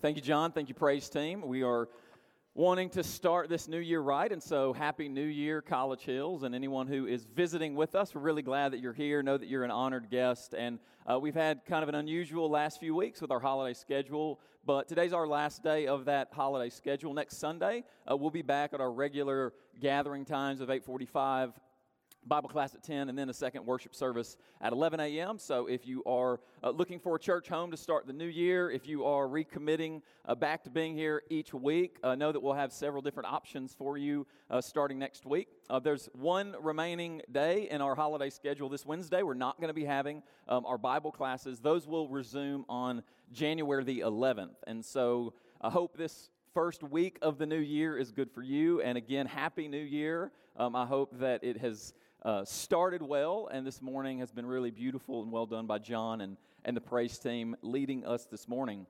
Thank you, John. Thank you, Praise Team. We are wanting to start this new year right, and so happy new year, College Hills, and anyone who is visiting with us. We're really glad that you're here. Know that you're an honored guest, and uh, we've had kind of an unusual last few weeks with our holiday schedule, but today's our last day of that holiday schedule. Next Sunday, uh, we'll be back at our regular gathering times of 8:45 Bible class at 10, and then a second worship service at 11 a.m. So, if you are uh, looking for a church home to start the new year, if you are recommitting uh, back to being here each week, uh, know that we'll have several different options for you uh, starting next week. Uh, there's one remaining day in our holiday schedule this Wednesday. We're not going to be having um, our Bible classes, those will resume on January the 11th. And so, I hope this first week of the new year is good for you. And again, Happy New Year. Um, I hope that it has uh, started well, and this morning has been really beautiful and well done by John and, and the praise team leading us this morning.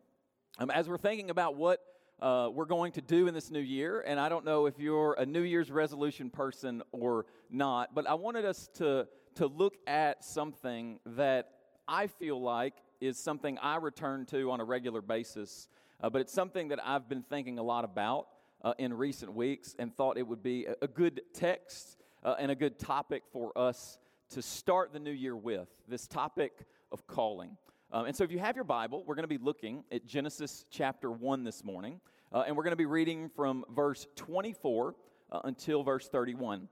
Um, as we're thinking about what uh, we're going to do in this new year, and I don't know if you're a New Year's resolution person or not, but I wanted us to, to look at something that I feel like is something I return to on a regular basis, uh, but it's something that I've been thinking a lot about uh, in recent weeks and thought it would be a, a good text uh, and a good topic for us to start the new year with this topic of calling. Um, and so, if you have your Bible, we're going to be looking at Genesis chapter 1 this morning, uh, and we're going to be reading from verse 24 uh, until verse 31.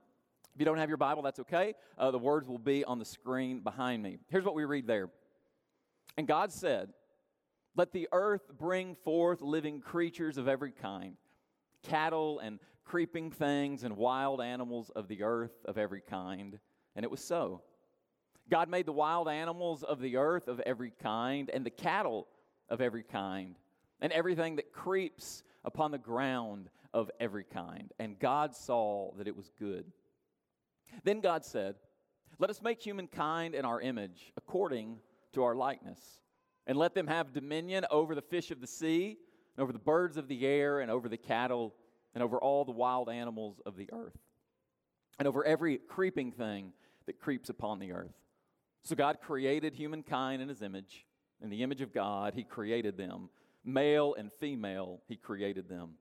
If you don't have your Bible, that's okay. Uh, the words will be on the screen behind me. Here's what we read there. And God said, Let the earth bring forth living creatures of every kind cattle and creeping things and wild animals of the earth of every kind. And it was so. God made the wild animals of the earth of every kind, and the cattle of every kind, and everything that creeps upon the ground of every kind. And God saw that it was good. Then God said, Let us make humankind in our image, according to our likeness, and let them have dominion over the fish of the sea and over the birds of the air, and over the cattle, and over all the wild animals of the earth, and over every creeping thing that creeps upon the earth. So God created humankind in his image. In the image of God, he created them. Male and female, he created them.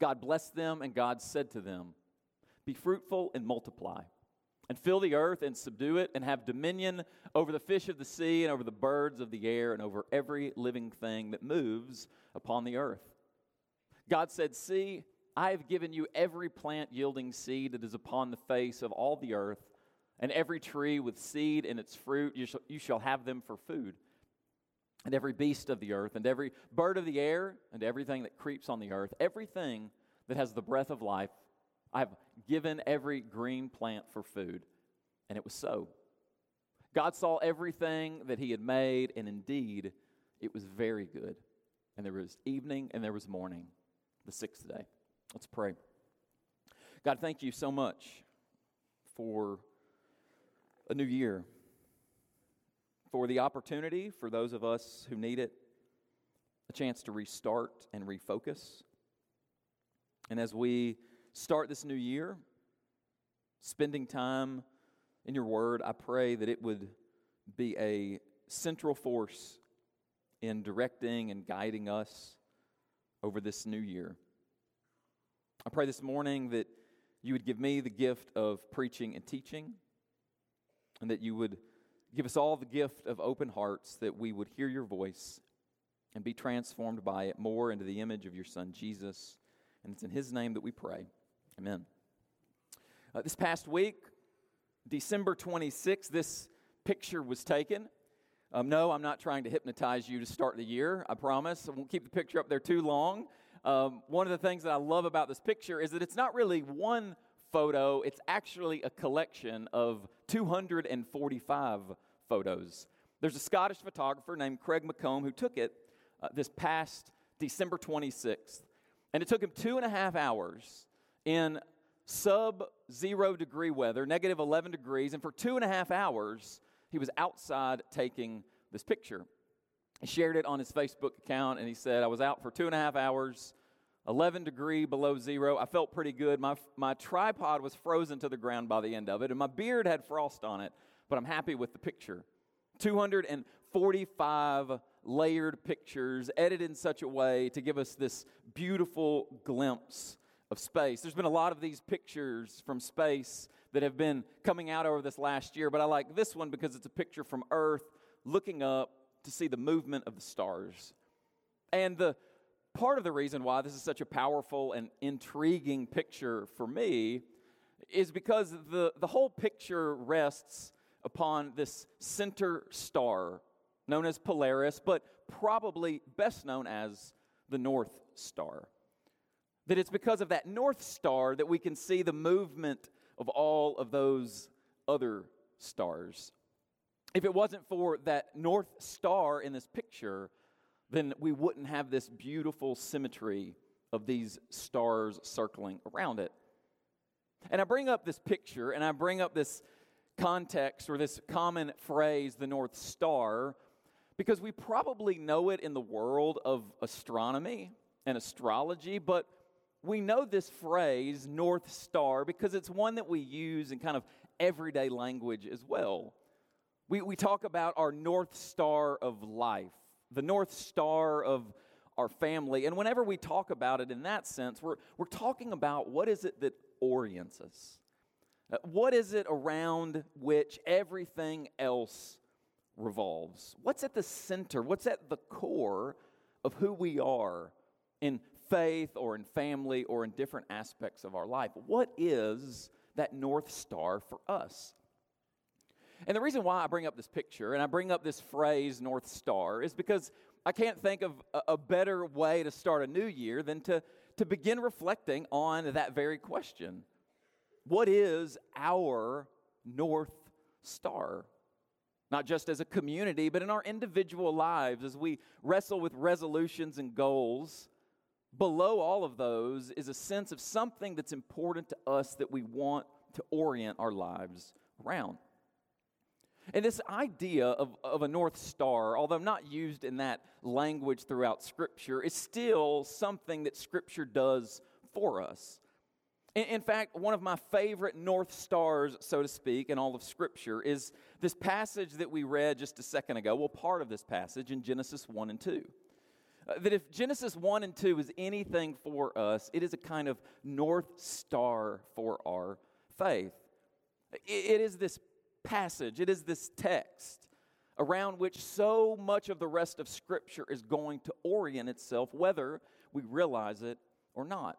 God blessed them, and God said to them, Be fruitful and multiply and fill the earth and subdue it and have dominion over the fish of the sea and over the birds of the air and over every living thing that moves upon the earth. God said, See, I have given you every plant yielding seed that is upon the face of all the earth, and every tree with seed in its fruit, you shall, you shall have them for food. And every beast of the earth, and every bird of the air, and everything that creeps on the earth, everything that has the breath of life, I've given every green plant for food. And it was so. God saw everything that He had made, and indeed, it was very good. And there was evening and there was morning, the sixth day. Let's pray. God, thank you so much for a new year, for the opportunity for those of us who need it, a chance to restart and refocus. And as we start this new year, spending time in your word, I pray that it would be a central force in directing and guiding us over this new year. I pray this morning that you would give me the gift of preaching and teaching, and that you would give us all the gift of open hearts, that we would hear your voice and be transformed by it more into the image of your Son, Jesus. And it's in his name that we pray. Amen. Uh, this past week, December 26th, this picture was taken. Um, no, I'm not trying to hypnotize you to start the year, I promise. I won't keep the picture up there too long. Um, one of the things that I love about this picture is that it's not really one photo, it's actually a collection of 245 photos. There's a Scottish photographer named Craig McComb who took it uh, this past December 26th. And it took him two and a half hours in sub zero degree weather, negative 11 degrees, and for two and a half hours, he was outside taking this picture. He shared it on his Facebook account and he said, I was out for two and a half hours, 11 degree below zero. I felt pretty good. My, my tripod was frozen to the ground by the end of it, and my beard had frost on it, but I'm happy with the picture. 245 layered pictures, edited in such a way to give us this beautiful glimpse of space. There's been a lot of these pictures from space that have been coming out over this last year, but I like this one because it's a picture from Earth looking up to see the movement of the stars. And the part of the reason why this is such a powerful and intriguing picture for me is because the, the whole picture rests upon this center star known as Polaris, but probably best known as the North Star. That it's because of that North Star that we can see the movement of all of those other stars. If it wasn't for that North Star in this picture, then we wouldn't have this beautiful symmetry of these stars circling around it. And I bring up this picture and I bring up this context or this common phrase, the North Star, because we probably know it in the world of astronomy and astrology, but we know this phrase, North Star, because it's one that we use in kind of everyday language as well. We, we talk about our North Star of life, the North Star of our family. And whenever we talk about it in that sense, we're, we're talking about what is it that orients us? Uh, what is it around which everything else revolves? What's at the center? What's at the core of who we are in faith or in family or in different aspects of our life? What is that North Star for us? And the reason why I bring up this picture and I bring up this phrase, North Star, is because I can't think of a, better way to start a new year than to, to begin reflecting on that very question. What is our North Star? Not just as a community, but in our individual lives as we wrestle with resolutions and goals. Below all of those is a sense of something that's important to us that we want to orient our lives around. And this idea of, of a North Star, although not used in that language throughout Scripture, is still something that Scripture does for us. In, in fact, one of my favorite North Stars, so to speak, in all of Scripture is this passage that we read just a second ago. Well, part of this passage in Genesis 1 and 2. That if Genesis 1 and 2 is anything for us, it is a kind of North Star for our faith. it is this passage, it is this text around which so much of the rest of Scripture is going to orient itself, whether we realize it or not.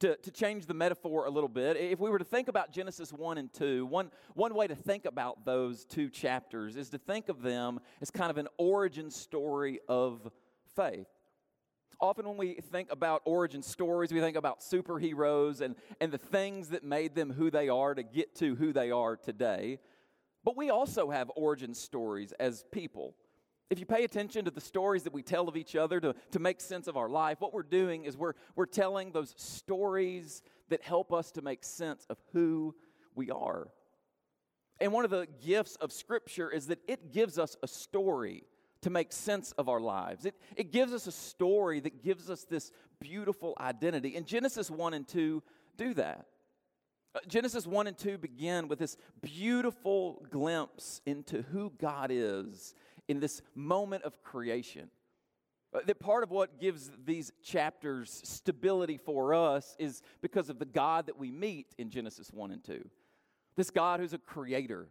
To, to change the metaphor a little bit, if we were to think about Genesis 1 and 2, one, one way to think about those two chapters is to think of them as kind of an origin story of faith. Often, when we think about origin stories, we think about superheroes and, and the things that made them who they are to get to who they are today. But we also have origin stories as people. If you pay attention to the stories that we tell of each other to, to make sense of our life, what we're doing is we're, we're telling those stories that help us to make sense of who we are. And one of the gifts of Scripture is that it gives us a story to make sense of our lives. It, it gives us a story that gives us this beautiful identity. And Genesis 1 and 2 do that. Uh, Genesis 1 and 2 begin with this beautiful glimpse into who God is in this moment of creation. Uh, that part of what gives these chapters stability for us is because of the God that we meet in Genesis 1 and 2. This God who's a creator,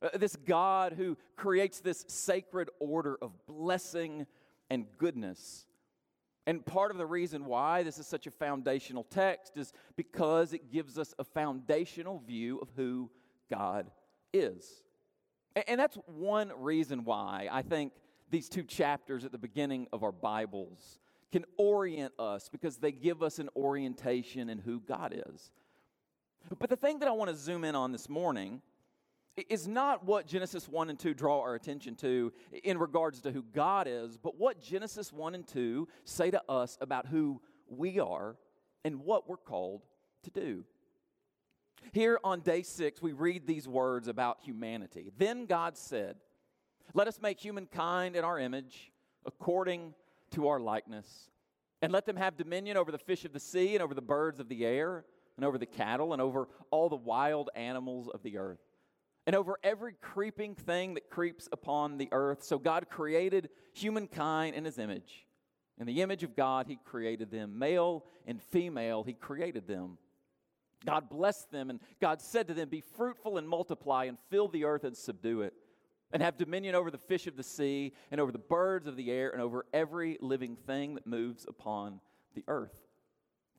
Uh, this God who creates this sacred order of blessing and goodness. And part of the reason why this is such a foundational text is because it gives us a foundational view of who God is. And that's one reason why I think these two chapters at the beginning of our Bibles can orient us because they give us an orientation in who God is. But the thing that I want to zoom in on this morning is not what Genesis 1 and 2 draw our attention to in regards to who God is, but what Genesis 1 and 2 say to us about who we are and what we're called to do. Here on day six, we read these words about humanity. Then God said, Let us make humankind in our image, according to our likeness, and let them have dominion over the fish of the sea, and over the birds of the air, and over the cattle, and over all the wild animals of the earth and over every creeping thing that creeps upon the earth. So God created humankind in his image. In the image of God, he created them. Male and female, he created them. God blessed them, and God said to them, Be fruitful and multiply, and fill the earth and subdue it, and have dominion over the fish of the sea, and over the birds of the air, and over every living thing that moves upon the earth.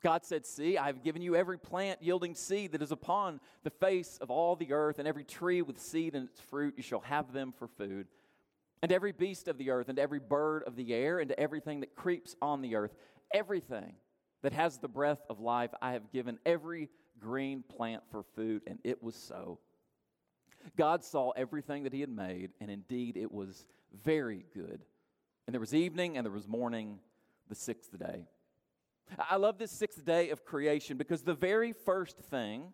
God said, See, I have given you every plant yielding seed that is upon the face of all the earth, and every tree with seed in its fruit, you shall have them for food. And every beast of the earth, and every bird of the air, and everything that creeps on the earth, everything that has the breath of life, I have given every green plant for food, and it was so. God saw everything that He had made, and indeed it was very good. And there was evening and there was morning, the sixth day. I love this sixth day of creation because the very first thing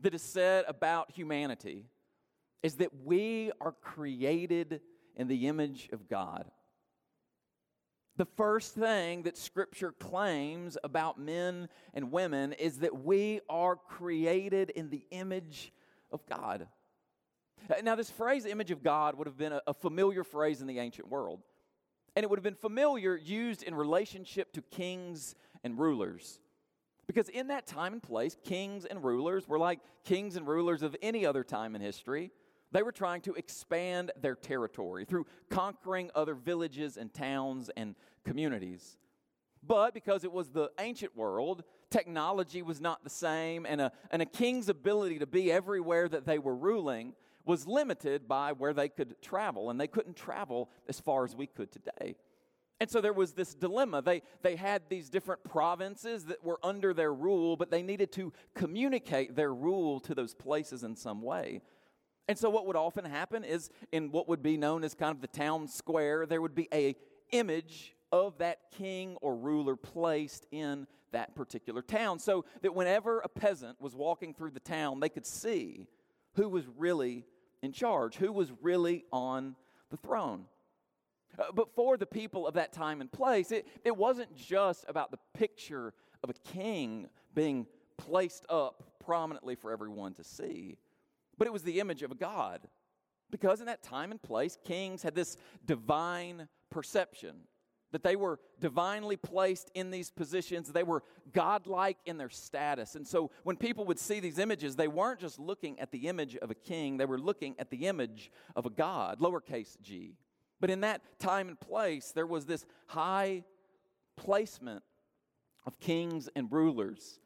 that is said about humanity is that we are created in the image of God. The first thing that Scripture claims about men and women is that we are created in the image of God. Now, this phrase, image of God, would have been a, familiar phrase in the ancient world. And it would have been familiar used in relationship to kings and rulers. Because in that time and place, kings and rulers were like kings and rulers of any other time in history. They were trying to expand their territory through conquering other villages and towns and communities. But because it was the ancient world, technology was not the same, and a, and a king's ability to be everywhere that they were ruling was limited by where they could travel, and they couldn't travel as far as we could today. And so there was this dilemma. They, they had these different provinces that were under their rule, but they needed to communicate their rule to those places in some way. And so what would often happen is in what would be known as kind of the town square, there would be a image of that king or ruler placed in that particular town so that whenever a peasant was walking through the town, they could see who was really in charge, who was really on the throne. Uh, but for the people of that time and place, it, it wasn't just about the picture of a king being placed up prominently for everyone to see, but it was the image of a God. Because in that time and place, kings had this divine perception that they were divinely placed in these positions. They were godlike in their status. And so when people would see these images, they weren't just looking at the image of a king, they were looking at the image of a God, lowercase g. But in that time and place, there was this high placement of kings and rulers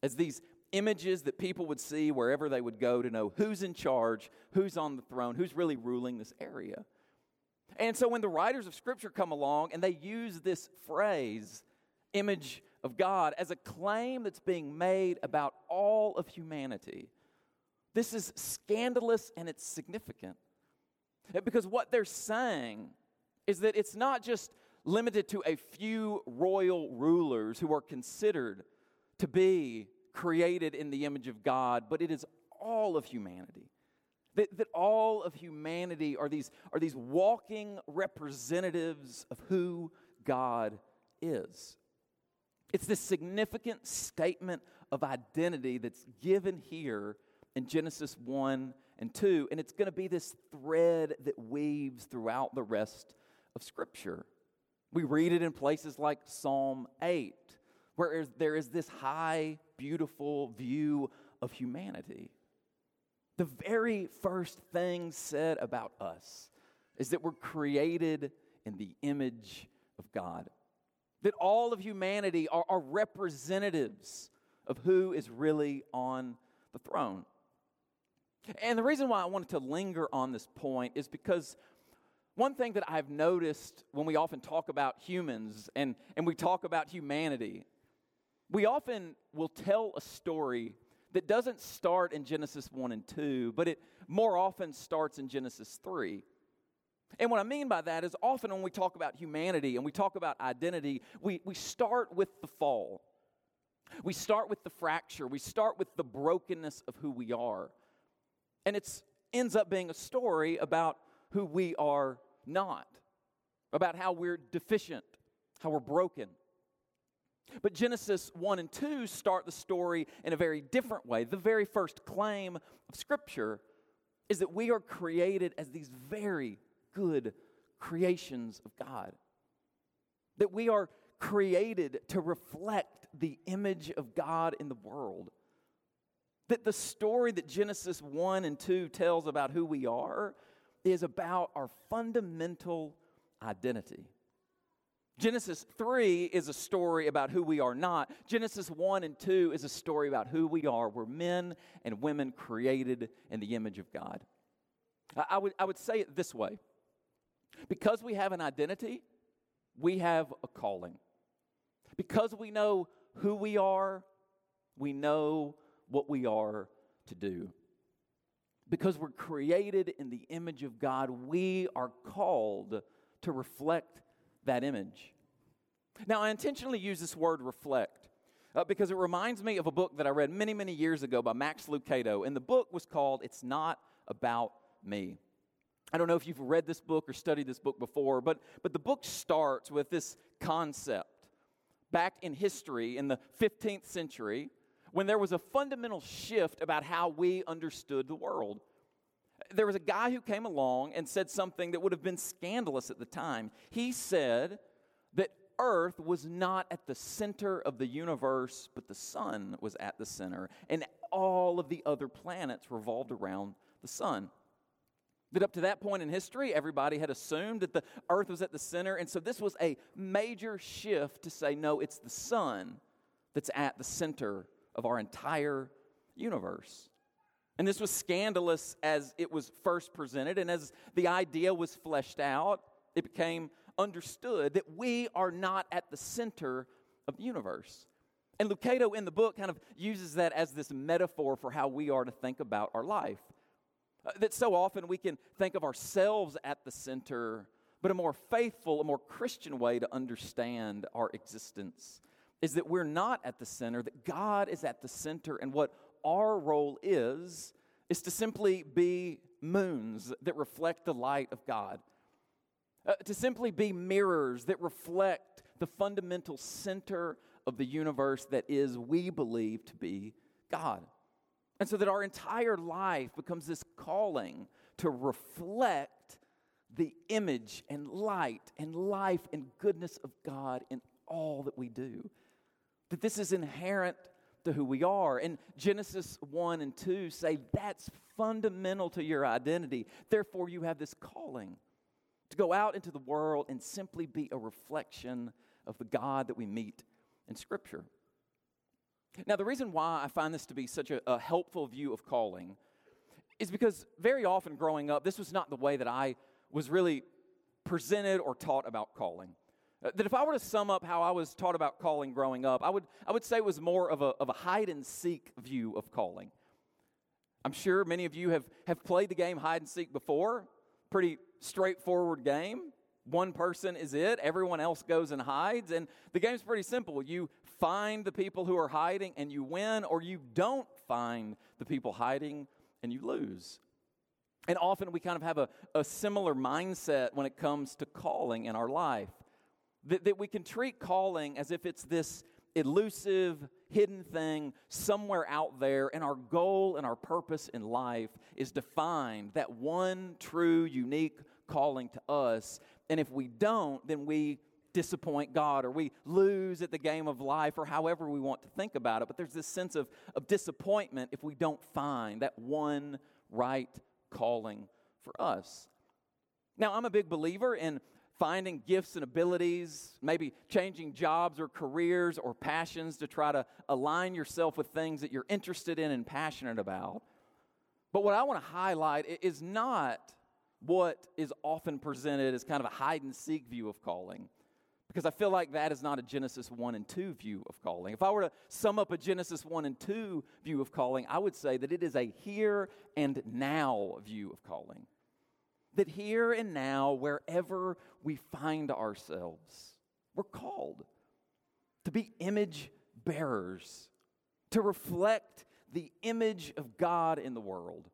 as these images that people would see wherever they would go to know who's in charge, who's on the throne, who's really ruling this area. And so when the writers of Scripture come along and they use this phrase, image of God, as a claim that's being made about all of humanity, this is scandalous and it's significant. Because what they're saying is that it's not just limited to a few royal rulers who are considered to be created in the image of God, but it is all of humanity. That, that all of humanity are these, are these walking representatives of who God is. It's this significant statement of identity that's given here in Genesis 1 and 2, and it's going to be this thread that weaves throughout the rest of Scripture. We read it in places like Psalm 8, where there is this high, beautiful view of humanity. The very first thing said about us is that we're created in the image of God. That all of humanity are, are representatives of who is really on the throne. And the reason why I wanted to linger on this point is because one thing that I've noticed when we often talk about humans and, and we talk about humanity, we often will tell a story that doesn't start in Genesis 1 and 2, but it more often starts in Genesis 3. And what I mean by that is often when we talk about humanity and we talk about identity, we, we start with the fall. We start with the fracture. We start with the brokenness of who we are. And it ends up being a story about who we are not, about how we're deficient, how we're broken. But Genesis 1 and 2 start the story in a very different way. The very first claim of Scripture is that we are created as these very good creations of God. That we are created to reflect the image of God in the world. That the story that Genesis 1 and 2 tells about who we are is about our fundamental identity. Genesis 3 is a story about who we are not. Genesis 1 and 2 is a story about who we are. We're men and women created in the image of God. I, would, I would say it this way because we have an identity, we have a calling. Because we know who we are, we know what we are to do. Because we're created in the image of God, we are called to reflect that image. Now, I intentionally use this word reflect uh, because it reminds me of a book that I read many, many years ago by Max Lucado. And the book was called It's Not About Me. I don't know if you've read this book or studied this book before, but, but the book starts with this concept. Back in history, in the 15th century, when there was a fundamental shift about how we understood the world. There was a guy who came along and said something that would have been scandalous at the time. He said that Earth was not at the center of the universe, but the sun was at the center, and all of the other planets revolved around the sun. That up to that point in history, everybody had assumed that the earth was at the center. And so this was a major shift to say, no, it's the sun that's at the center of our entire universe. And this was scandalous as it was first presented, and as the idea was fleshed out, it became understood that we are not at the center of the universe. And Lucado in the book kind of uses that as this metaphor for how we are to think about our life. Uh, that so often we can think of ourselves at the center, but a more faithful, a more Christian way to understand our existence is that we're not at the center, that God is at the center, and what our role is, is to simply be moons that reflect the light of God. Uh, to simply be mirrors that reflect the fundamental center of the universe that is, we believe, to be God. And so that our entire life becomes this calling to reflect the image and light and life and goodness of God in all that we do that this is inherent to who we are. And Genesis 1 and 2 say that's fundamental to your identity. Therefore, you have this calling to go out into the world and simply be a reflection of the God that we meet in Scripture. Now, the reason why I find this to be such a, a helpful view of calling is because very often growing up, this was not the way that I was really presented or taught about calling. Uh, that if I were to sum up how I was taught about calling growing up, I would, I would say it was more of a, of a hide and seek view of calling. I'm sure many of you have, have played the game hide and seek before. Pretty straightforward game. One person is it, everyone else goes and hides. And the game's pretty simple. You find the people who are hiding and you win, or you don't find the people hiding and you lose. And often we kind of have a, a similar mindset when it comes to calling in our life. That, that we can treat calling as if it's this elusive, hidden thing somewhere out there, and our goal and our purpose in life is to find that one true, unique calling to us. And if we don't, then we disappoint God or we lose at the game of life or however we want to think about it. But there's this sense of, of disappointment if we don't find that one right calling for us. Now, I'm a big believer in finding gifts and abilities, maybe changing jobs or careers or passions to try to align yourself with things that you're interested in and passionate about. But what I want to highlight is not what is often presented as kind of a hide and seek view of calling. Because I feel like that is not a Genesis 1 and 2 view of calling. If I were to sum up a Genesis 1 and 2 view of calling, I would say that it is a here and now view of calling that here and now, wherever we find ourselves, we're called to be image bearers, to reflect the image of God in the world.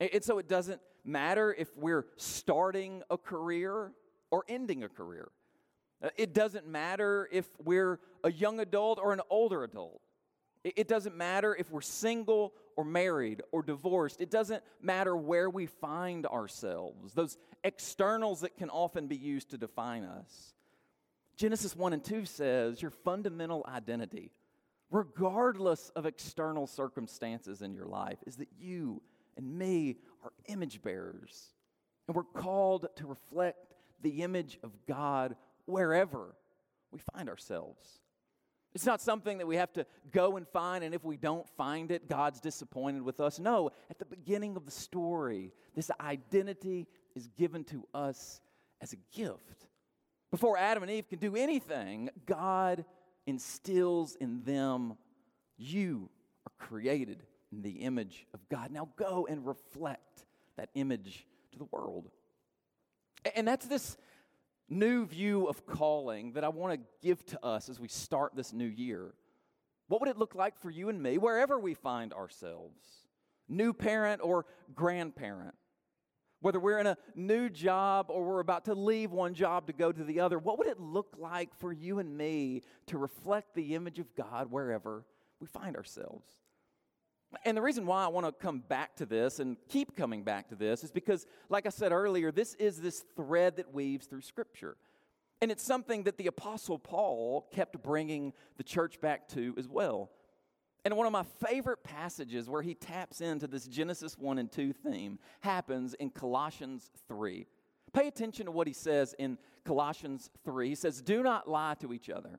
And so it doesn't matter if we're starting a career or ending a career. Uh, it doesn't matter if we're a young adult or an older adult. It doesn't matter if we're single or married or divorced. It doesn't matter where we find ourselves, those externals that can often be used to define us. Genesis 1 and 2 says your fundamental identity, regardless of external circumstances in your life, is that you and me are image bearers. And we're called to reflect the image of God wherever we find ourselves. It's not something that we have to go and find, and if we don't find it, God's disappointed with us. No, at the beginning of the story, this identity is given to us as a gift. Before Adam and Eve can do anything, God instills in them, You are created in the image of God. Now go and reflect that image to the world. And that's this new view of calling that I want to give to us as we start this new year. What would it look like for you and me, wherever we find ourselves? New parent or grandparent? Whether we're in a new job or we're about to leave one job to go to the other, what would it look like for you and me to reflect the image of God wherever we find ourselves? And the reason why I want to come back to this and keep coming back to this is because, like I said earlier, this is this thread that weaves through Scripture. And it's something that the Apostle Paul kept bringing the church back to as well. And one of my favorite passages where he taps into this Genesis 1 and 2 theme happens in Colossians 3. Pay attention to what he says in Colossians 3. He says, Do not lie to each other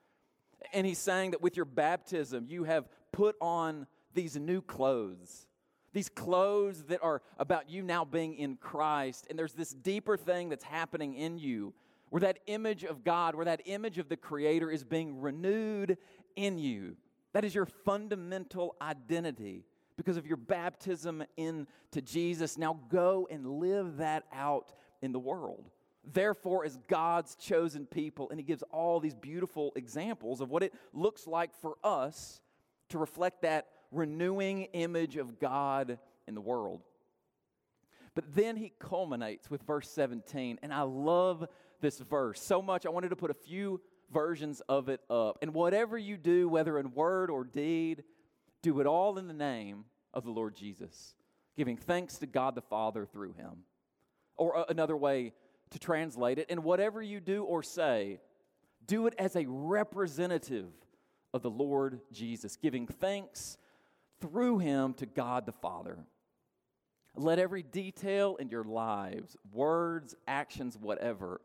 And he's saying that with your baptism, you have put on these new clothes. These clothes that are about you now being in Christ. And there's this deeper thing that's happening in you where that image of God, where that image of the Creator is being renewed in you. That is your fundamental identity because of your baptism into Jesus. Now go and live that out in the world. Therefore, as God's chosen people, and he gives all these beautiful examples of what it looks like for us to reflect that renewing image of God in the world. But then he culminates with verse 17, and I love this verse so much. I wanted to put a few versions of it up. And whatever you do, whether in word or deed, do it all in the name of the Lord Jesus, giving thanks to God the Father through him. Or uh, another way, to translate it. And whatever you do or say, do it as a representative of the Lord Jesus, giving thanks through him to God the Father. Let every detail in your lives, words, actions, whatever,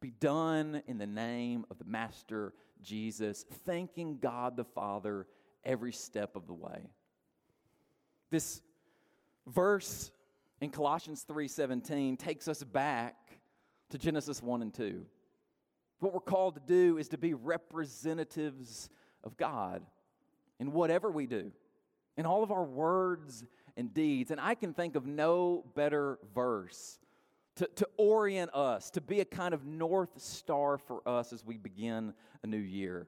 be done in the name of the Master Jesus, thanking God the Father every step of the way. This verse in Colossians 3:17 takes us back to Genesis 1 and 2. What we're called to do is to be representatives of God in whatever we do, in all of our words and deeds. And I can think of no better verse to, to orient us, to be a kind of north star for us as we begin a new year.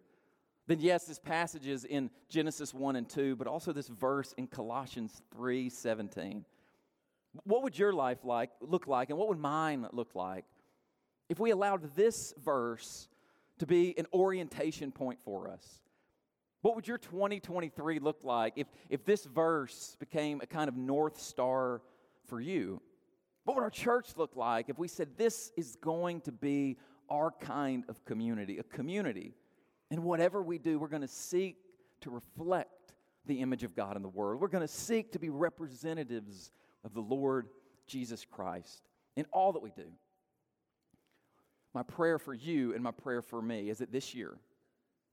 Then, yes, this passage is in Genesis 1 and 2, but also this verse in Colossians 3 17. What would your life like look like and what would mine look like if we allowed this verse to be an orientation point for us? What would your 2023 look like if, if this verse became a kind of north star for you? What would our church look like if we said this is going to be our kind of community? A community. And whatever we do, we're going to seek to reflect the image of God in the world. We're going to seek to be representatives of the Lord Jesus Christ in all that we do. My prayer for you and my prayer for me is that this year,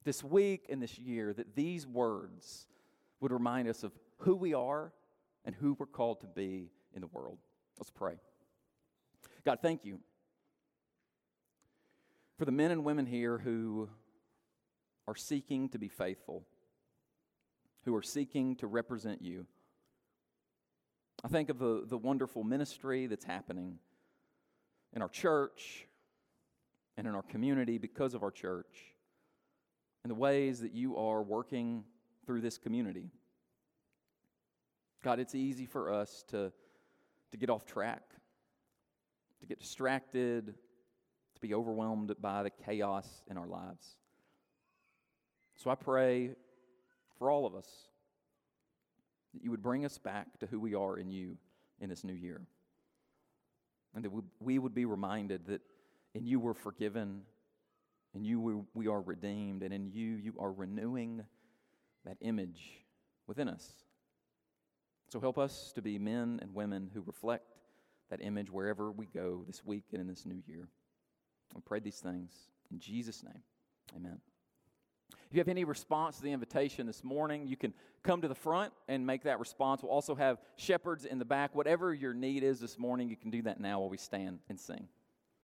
this week and this year, that these words would remind us of who we are and who we're called to be in the world. Let's pray. God, thank you for the men and women here who are seeking to be faithful, who are seeking to represent you. I think of the, the wonderful ministry that's happening in our church and in our community because of our church, and the ways that you are working through this community. God, it's easy for us to, to get off track, to get distracted, to be overwhelmed by the chaos in our lives. So I pray for all of us that you would bring us back to who we are in you in this new year. And that we would be reminded that in you we're forgiven, in you we are redeemed, and in you you are renewing that image within us. So help us to be men and women who reflect that image wherever we go this week and in this new year. We pray these things in Jesus' name. Amen. If you have any response to the invitation this morning, you can come to the front and make that response. We'll also have shepherds in the back. Whatever your need is this morning, you can do that now while we stand and sing.